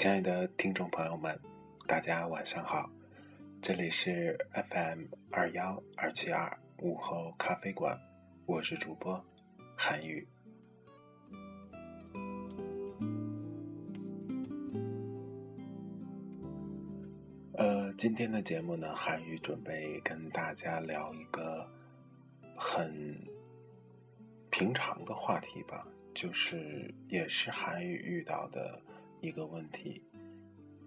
亲爱的听众朋友们，大家晚上好，这里是 FM 二幺二七二午后咖啡馆，我是主播韩宇。呃，今天的节目呢，韩宇准备跟大家聊一个很平常的话题吧，就是也是韩宇遇到的。一个问题，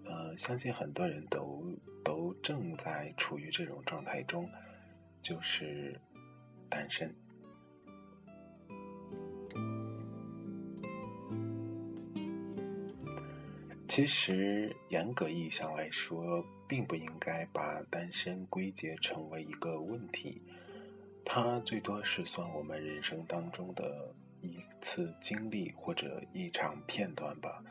呃，相信很多人都都正在处于这种状态中，就是单身。其实严格意义上来说，并不应该把单身归结成为一个问题，它最多是算我们人生当中的一次经历或者一场片段吧。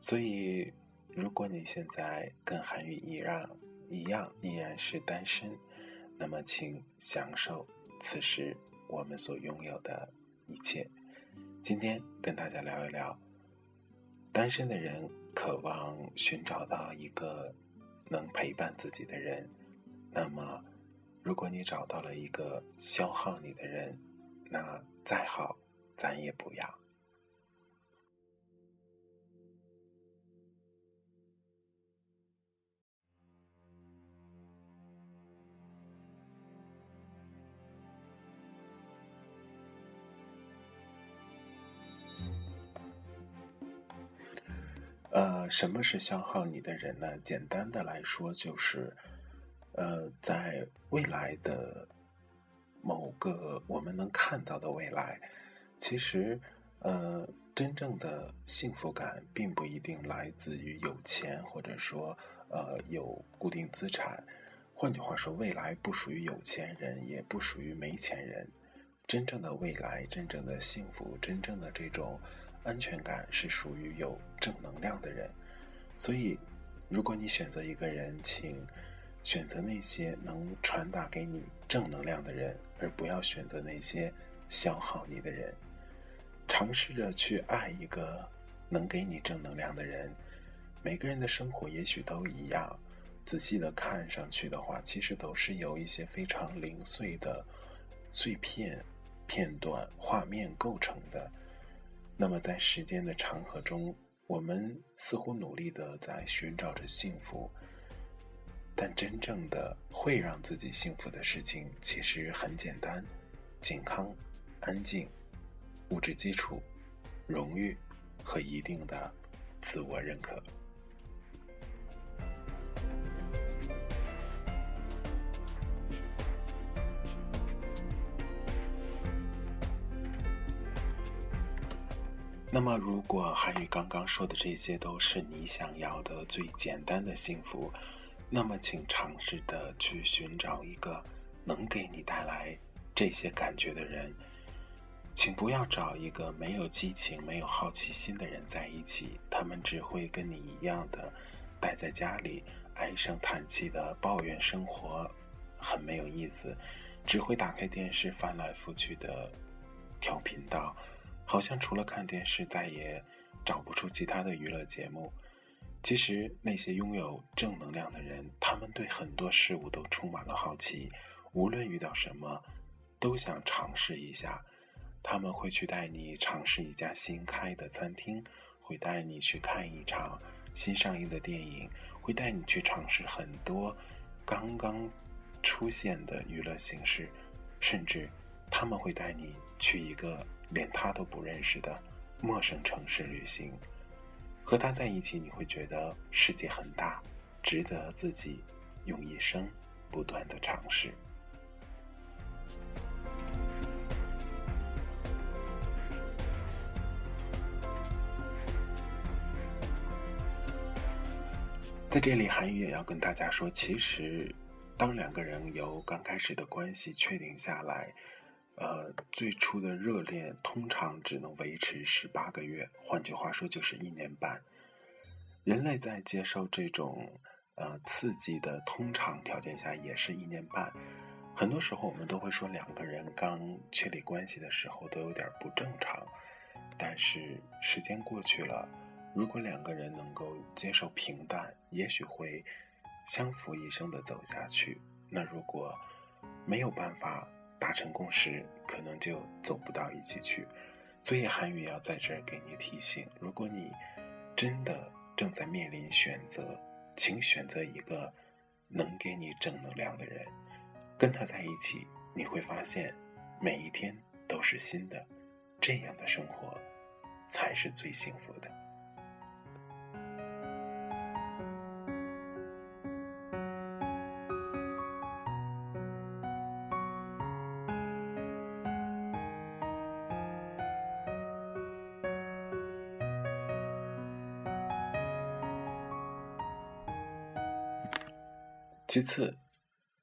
所以，如果你现在跟韩语一样一样依然是单身，那么请享受此时我们所拥有的一切。今天跟大家聊一聊，单身的人渴望寻找到一个能陪伴自己的人。那么，如果你找到了一个消耗你的人，那再好，咱也不要。呃，什么是消耗你的人呢？简单的来说，就是，呃，在未来的某个我们能看到的未来，其实，呃，真正的幸福感并不一定来自于有钱，或者说，呃，有固定资产。换句话说，未来不属于有钱人，也不属于没钱人。真正的未来，真正的幸福，真正的这种。安全感是属于有正能量的人，所以，如果你选择一个人，请选择那些能传达给你正能量的人，而不要选择那些消耗你的人。尝试着去爱一个能给你正能量的人。每个人的生活也许都一样，仔细的看上去的话，其实都是由一些非常零碎的碎片、片段、画面构成的。那么，在时间的长河中，我们似乎努力的在寻找着幸福，但真正的会让自己幸福的事情，其实很简单：健康、安静、物质基础、荣誉和一定的自我认可。那么，如果韩语刚刚说的这些都是你想要的最简单的幸福，那么请尝试的去寻找一个能给你带来这些感觉的人。请不要找一个没有激情、没有好奇心的人在一起，他们只会跟你一样的待在家里，唉声叹气的抱怨生活很没有意思，只会打开电视翻来覆去的调频道。好像除了看电视，再也找不出其他的娱乐节目。其实，那些拥有正能量的人，他们对很多事物都充满了好奇，无论遇到什么，都想尝试一下。他们会去带你尝试一家新开的餐厅，会带你去看一场新上映的电影，会带你去尝试很多刚刚出现的娱乐形式，甚至他们会带你去一个连他都不认识的陌生城市旅行。和他在一起，你会觉得世界很大，值得自己用一生不断的尝试。在这里，韩语也要跟大家说，其实，当两个人由刚开始的关系确定下来，呃，最初的热恋通常只能维持十八个月，换句话说就是一年半。人类在接受这种呃刺激的通常条件下，也是一年半。很多时候，我们都会说两个人刚确立关系的时候都有点不正常，但是时间过去了。如果两个人能够接受平淡，也许会相扶一生的走下去。那如果没有办法达成共识，可能就走不到一起去。所以韩语要在这儿给你提醒：如果你真的正在面临选择，请选择一个能给你正能量的人，跟他在一起，你会发现每一天都是新的，这样的生活才是最幸福的。其次，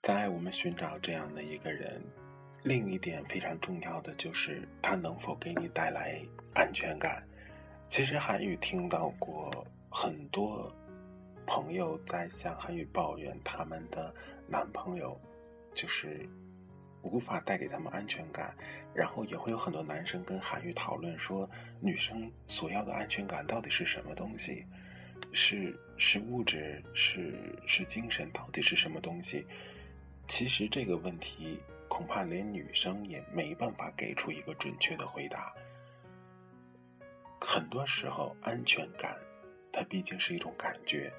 在我们寻找这样的一个人，另一点非常重要的就是他能否给你带来安全感。其实韩语听到过很多朋友在向韩语抱怨他们的男朋友就是无法带给他们安全感，然后也会有很多男生跟韩语讨论说，女生所要的安全感到底是什么东西。是是物质，是是精神，到底是什么东西？其实这个问题恐怕连女生也没办法给出一个准确的回答。很多时候，安全感它毕竟是一种感觉。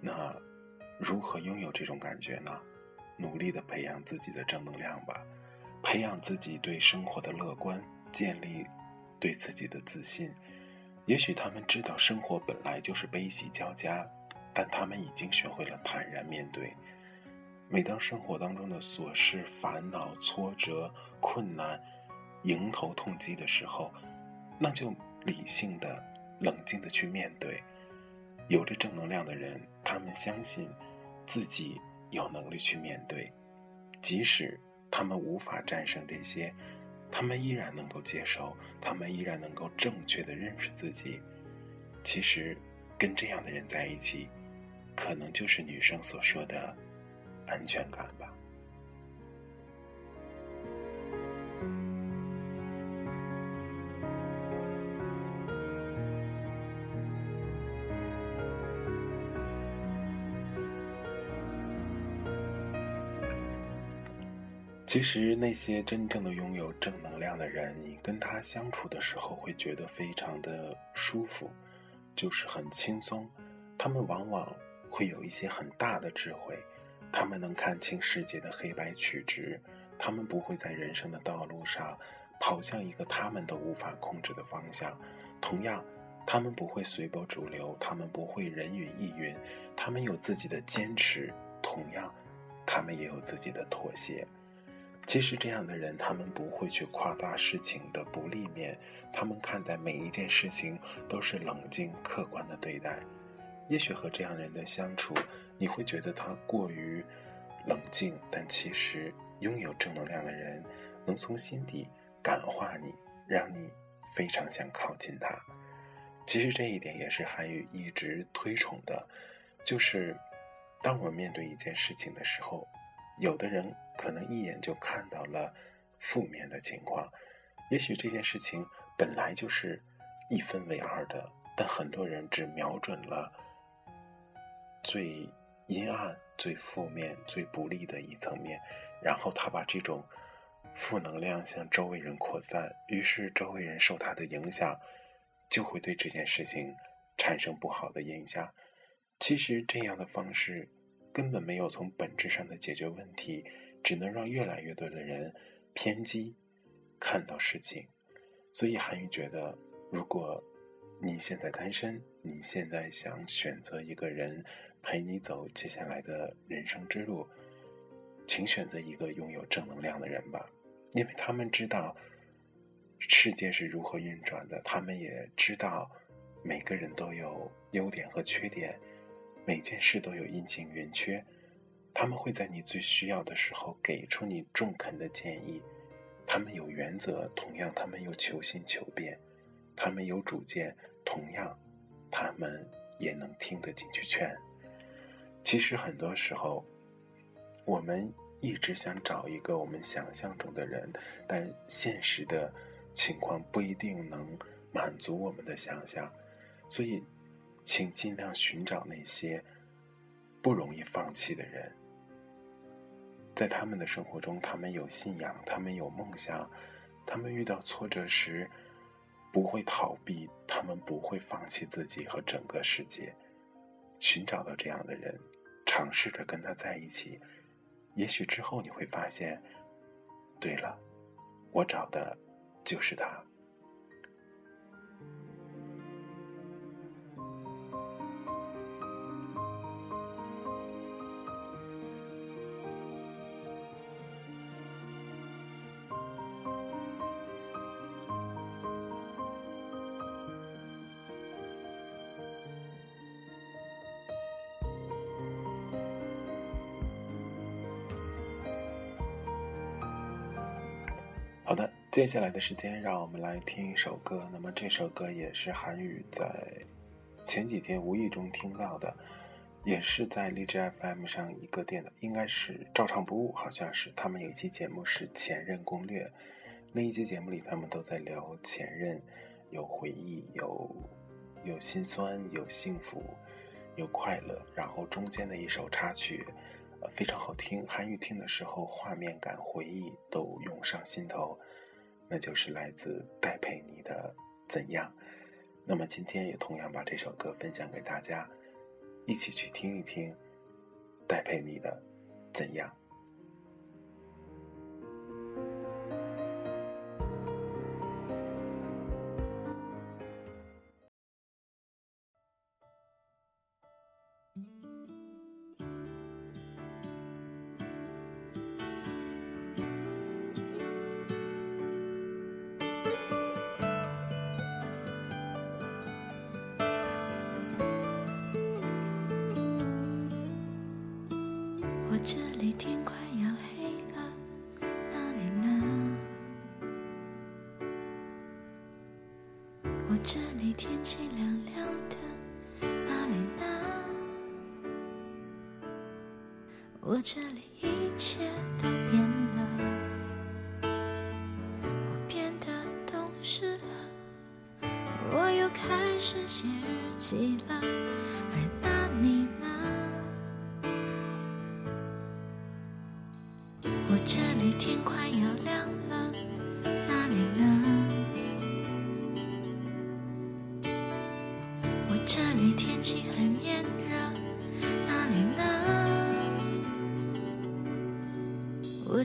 那如何拥有这种感觉呢？努力的培养自己的正能量吧，培养自己对生活的乐观，建立对自己的自信。也许他们知道生活本来就是悲喜交加，但他们已经学会了坦然面对。每当生活当中的琐事、烦恼、挫折、困难迎头痛击的时候，那就理性的、冷静的去面对。有着正能量的人，他们相信自己有能力去面对，即使他们无法战胜这些。他们依然能够接受，他们依然能够正确的认识自己。其实，跟这样的人在一起，可能就是女生所说的安全感吧。其实，那些真正的拥有正能量的人，你跟他相处的时候会觉得非常的舒服，就是很轻松。他们往往会有一些很大的智慧，他们能看清世界的黑白曲直，他们不会在人生的道路上跑向一个他们都无法控制的方向。同样，他们不会随波逐流，他们不会人云亦云，他们有自己的坚持。同样，他们也有自己的妥协。其实这样的人，他们不会去夸大事情的不利面，他们看待每一件事情都是冷静客观的对待。也许和这样人的相处，你会觉得他过于冷静，但其实拥有正能量的人，能从心底感化你，让你非常想靠近他。其实这一点也是韩语一直推崇的，就是当我面对一件事情的时候。有的人可能一眼就看到了负面的情况，也许这件事情本来就是一分为二的，但很多人只瞄准了最阴暗、最负面、最不利的一层面，然后他把这种负能量向周围人扩散，于是周围人受他的影响，就会对这件事情产生不好的影响。其实这样的方式根本没有从本质上的解决问题，只能让越来越多的人偏激看到事情。所以韩愈觉得，如果你现在单身，你现在想选择一个人陪你走接下来的人生之路，请选择一个拥有正能量的人吧。因为他们知道世界是如何运转的，他们也知道每个人都有优点和缺点，每件事都有阴晴圆缺。他们会在你最需要的时候给出你中肯的建议。他们有原则，同样他们又求新求变；他们有主见，同样他们也能听得进去劝。其实很多时候，我们。一直想找一个我们想象中的人，但现实的情况不一定能满足我们的想象，所以，请尽量寻找那些不容易放弃的人。在他们的生活中，他们有信仰，他们有梦想，他们遇到挫折时不会逃避，他们不会放弃自己和整个世界。寻找到这样的人，尝试着跟他在一起。也许之后你会发现，对了，我找的就是他。好的，接下来的时间，让我们来听一首歌。那么这首歌也是韩语在前几天无意中听到的，也是在荔枝 FM 上一个店的，应该是照唱不误，好像是他们有一期节目是《前任攻略》，那一期节目里他们都在聊前任，有回忆，有有心酸，有幸福，有快乐，然后中间的一首插曲。非常好听，韩语听的时候，画面感、回忆都涌上心头，那就是来自戴佩妮的《怎样》。那么今天也同样把这首歌分享给大家，一起去听一听戴佩妮的《怎样》。这里天气凉凉的，哪里呢？我这里一切都变了，我变得懂事了，我又开始写日记了，而那你呢？我？这里天快要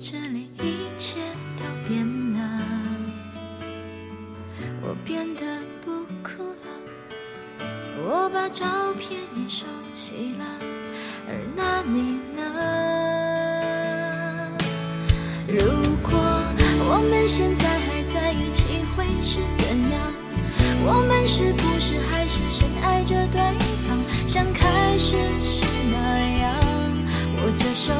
这里一切都变了，我变得不哭了，我把照片也收起了，而那你呢？如果我们现在还在一起，会是怎样？我们是不是还是深爱着对方，像开始时那样？握着手，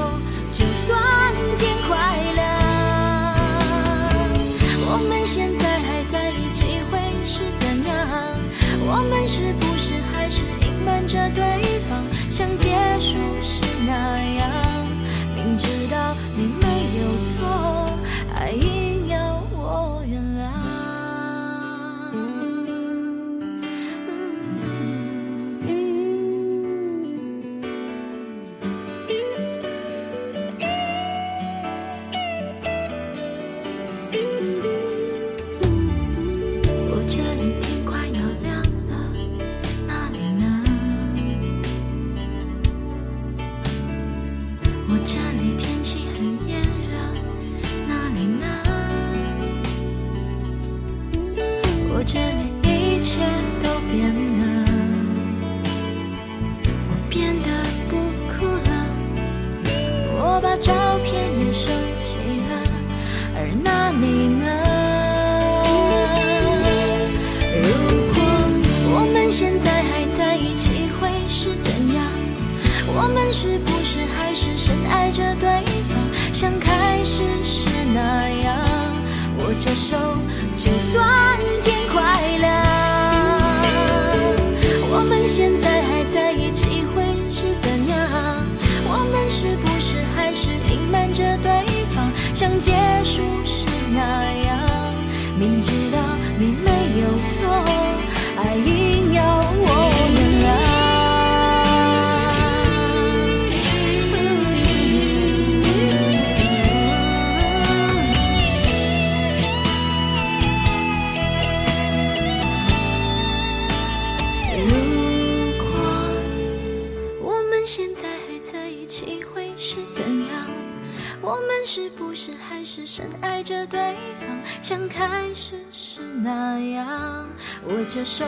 不是还是深爱着对方，像开始时那样握着手，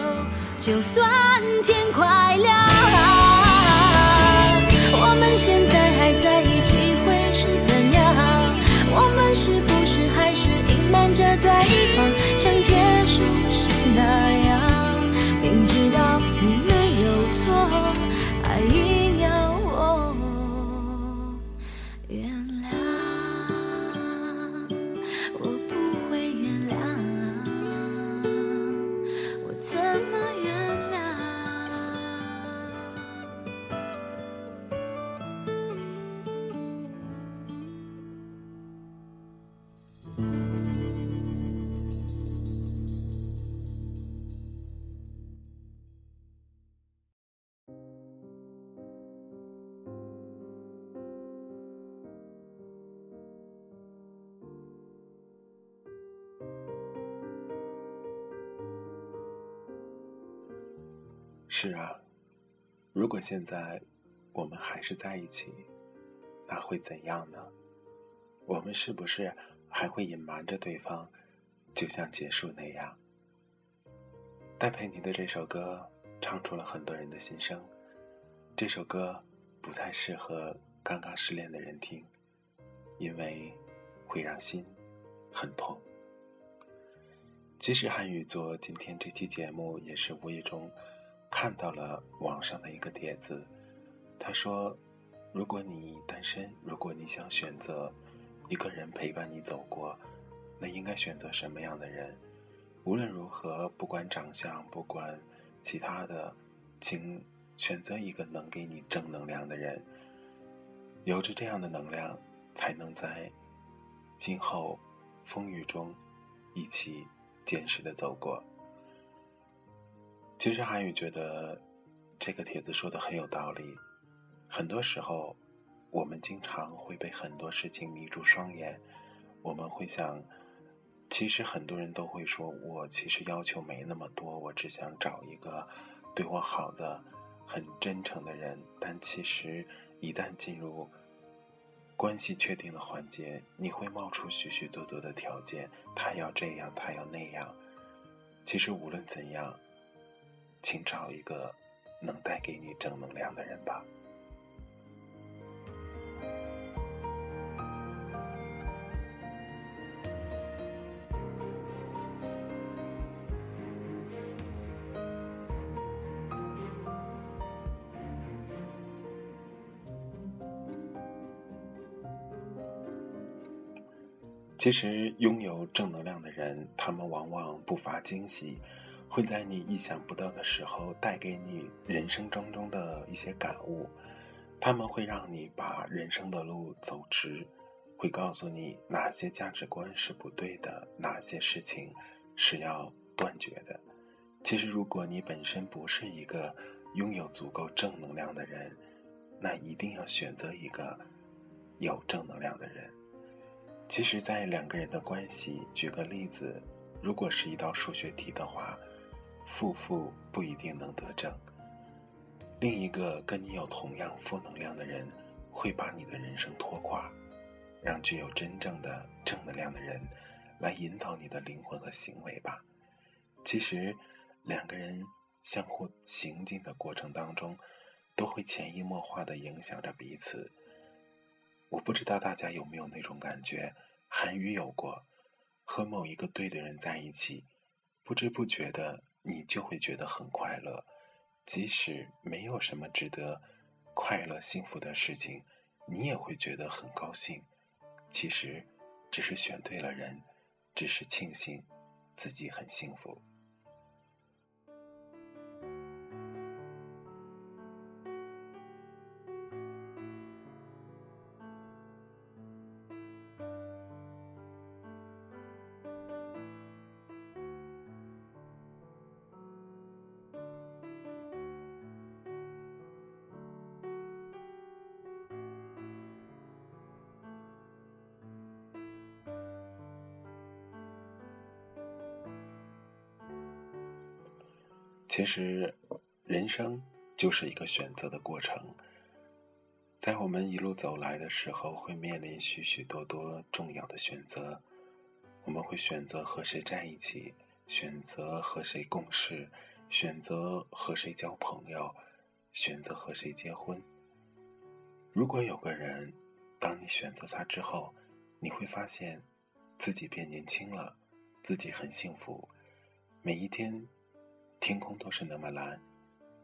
就算天快亮？我们现在是啊，如果现在我们还是在一起，那会怎样呢？我们是不是还会隐瞒着对方，就像结束那样？戴佩妮的这首歌唱出了很多人的心声。这首歌不太适合刚刚失恋的人听，因为会让心很痛。即使汉语做今天这期节目也是无意中看到了网上的一个帖子，他说：“如果你单身，如果你想选择一个人陪伴你走过，那应该选择什么样的人？无论如何，不管长相，不管其他的，请选择一个能给你正能量的人。有着这样的能量，才能在今后风雨中一起坚实的走过。”其实韩宇觉得这个帖子说的很有道理。很多时候，我们经常会被很多事情迷住双眼，我们会想，其实很多人都会说，我其实要求没那么多，我只想找一个对我好的、很真诚的人。但其实，一旦进入关系确定的环节，你会冒出许许多多的条件，他要这样，他要那样。其实无论怎样。请找一个能带给你正能量的人吧。其实，拥有正能量的人，他们往往不乏惊喜。会在你意想不到的时候带给你人生当中的一些感悟，他们会让你把人生的路走直，会告诉你哪些价值观是不对的，哪些事情是要断绝的。其实，如果你本身不是一个拥有足够正能量的人，那一定要选择一个有正能量的人。其实，在两个人的关系，举个例子，如果是一道数学题的话。负负不一定能得正。另一个跟你有同样负能量的人，会把你的人生拖垮，让具有真正的正能量的人来引导你的灵魂和行为吧。其实，两个人相互行进的过程当中，都会潜移默化的影响着彼此。我不知道大家有没有那种感觉，韩语有过，和某一个对的人在一起，不知不觉的。你就会觉得很快乐，即使没有什么值得快乐幸福的事情，你也会觉得很高兴。其实，只是选对了人，只是庆幸自己很幸福。其实，人生就是一个选择的过程。在我们一路走来的时候，会面临许许多多重要的选择。我们会选择和谁在一起，选择和谁共事，选择和谁交朋友，选择和谁结婚。如果有个人，当你选择他之后，你会发现自己变年轻了，自己很幸福，每一天。天空都是那么蓝，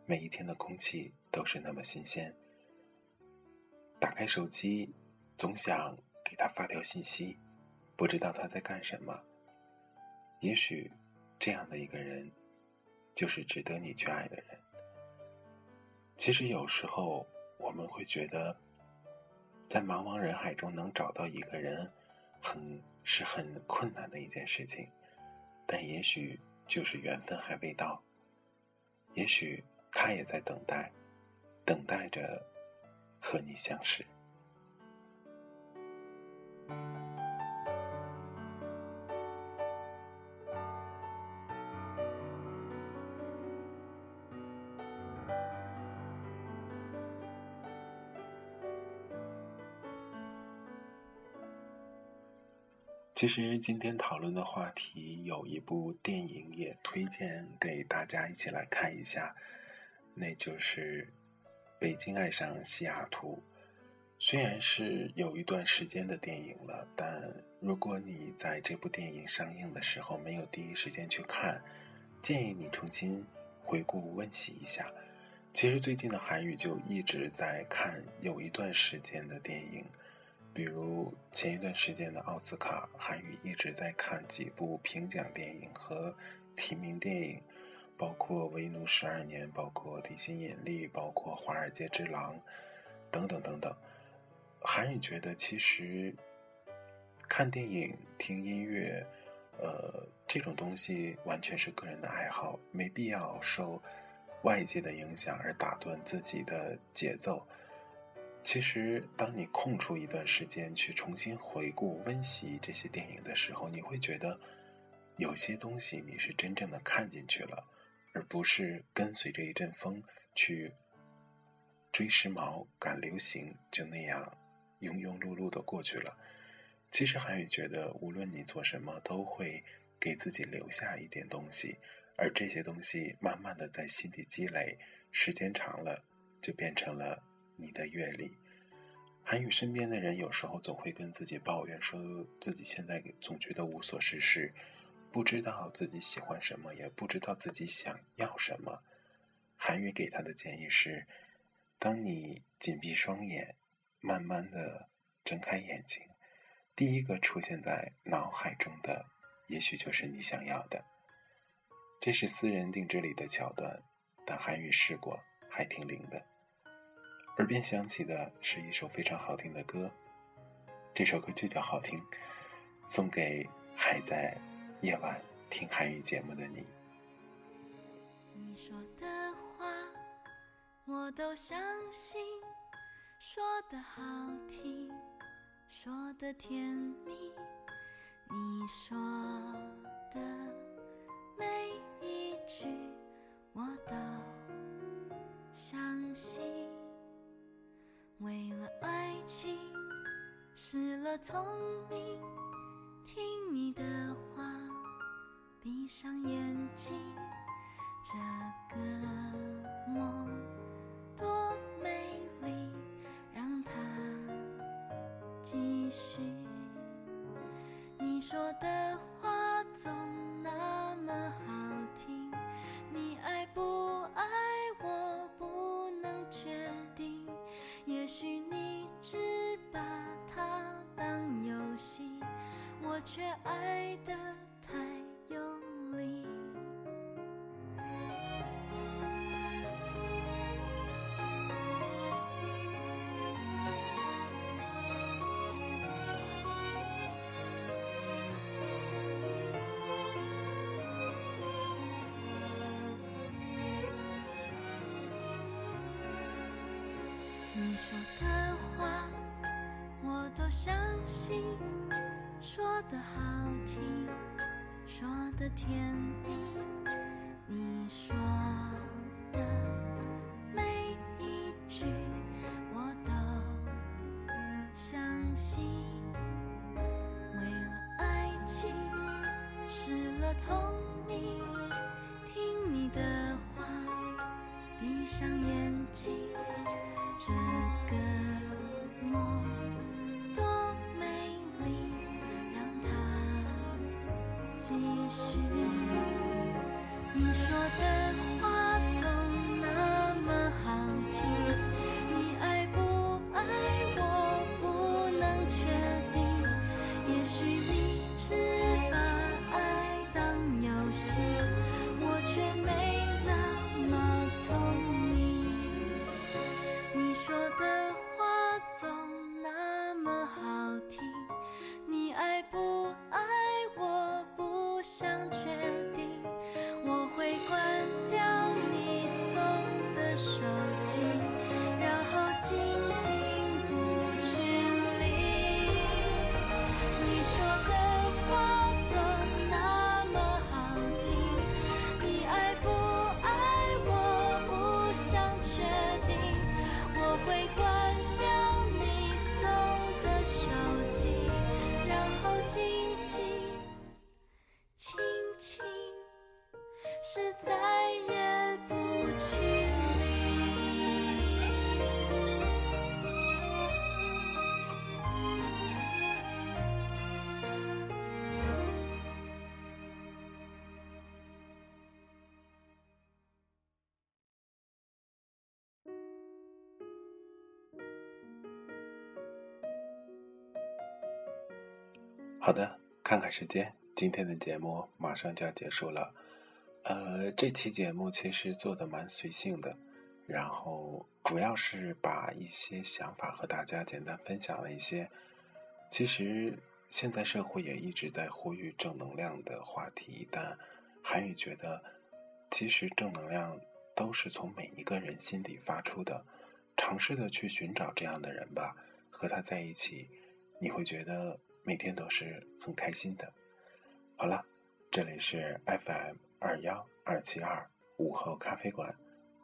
每一天的空气都是那么新鲜。打开手机，总想给他发条信息，不知道他在干什么。也许，这样的一个人，就是值得你去爱的人。其实有时候我们会觉得，在茫茫人海中能找到一个人，很是很困难的一件事情。但也许就是缘分还未到。也许他也在等待，等待着和你相识。其实今天讨论的话题有一部电影也推荐给大家一起来看一下，那就是《北京爱上西雅图》。虽然是有一段时间的电影了，但如果你在这部电影上映的时候没有第一时间去看，建议你重新回顾温习一下。其实最近的韩语就一直在看有一段时间的电影。比如前一段时间的奥斯卡，韩语一直在看几部评奖电影和提名电影，包括《为奴十二年》，包括《地心引力》，包括《华尔街之狼》，等等等等。韩语觉得其实看电影、听音乐，呃，这种东西完全是个人的爱好，没必要受外界的影响而打断自己的节奏。其实，当你空出一段时间去重新回顾、温习这些电影的时候，你会觉得有些东西你是真正的看进去了，而不是跟随着一阵风去追时髦、赶流行，就那样庸庸碌碌的过去了。其实韩语觉得，无论你做什么，都会给自己留下一点东西，而这些东西慢慢的在心底积累，时间长了，就变成了。你的阅历，韩宇身边的人有时候总会跟自己抱怨，说自己现在总觉得无所事事，不知道自己喜欢什么，也不知道自己想要什么。韩宇给他的建议是：当你紧闭双眼，慢慢的睁开眼睛，第一个出现在脑海中的，也许就是你想要的。这是私人定制里的桥段，但韩宇试过，还挺灵的。耳边响起的是一首非常好听的歌，这首歌就叫好听，送给还在夜晚听韩语节目的你。你说的话我都相信，说的好听，说的甜蜜，你说的每一句我都相信。为了爱情失了聪明，听你的话，闭上眼睛，这个梦多美丽，让它继续。你说的话总那么好听，你爱不爱我不能确定。是把它当游戏我却爱的我相信，说的好听，说的甜蜜。你说的每一句我都相信。为了爱情失了聪明，听你的话，闭上眼睛。继续。你说的好的，看看时间，今天的节目马上就要结束了。呃，这期节目其实做的蛮随性的，然后主要是把一些想法和大家简单分享了一些。其实现在社会也一直在呼吁正能量的话题，但韩宇觉得，其实正能量都是从每一个人心底发出的。尝试的去寻找这样的人吧，和他在一起，你会觉得每天都是很开心的。好了，这里是 FM 二幺二七二午后咖啡馆，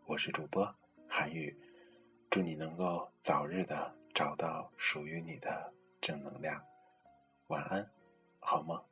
我是主播韩宇，祝你能够早日的找到属于你的正能量。晚安，好梦。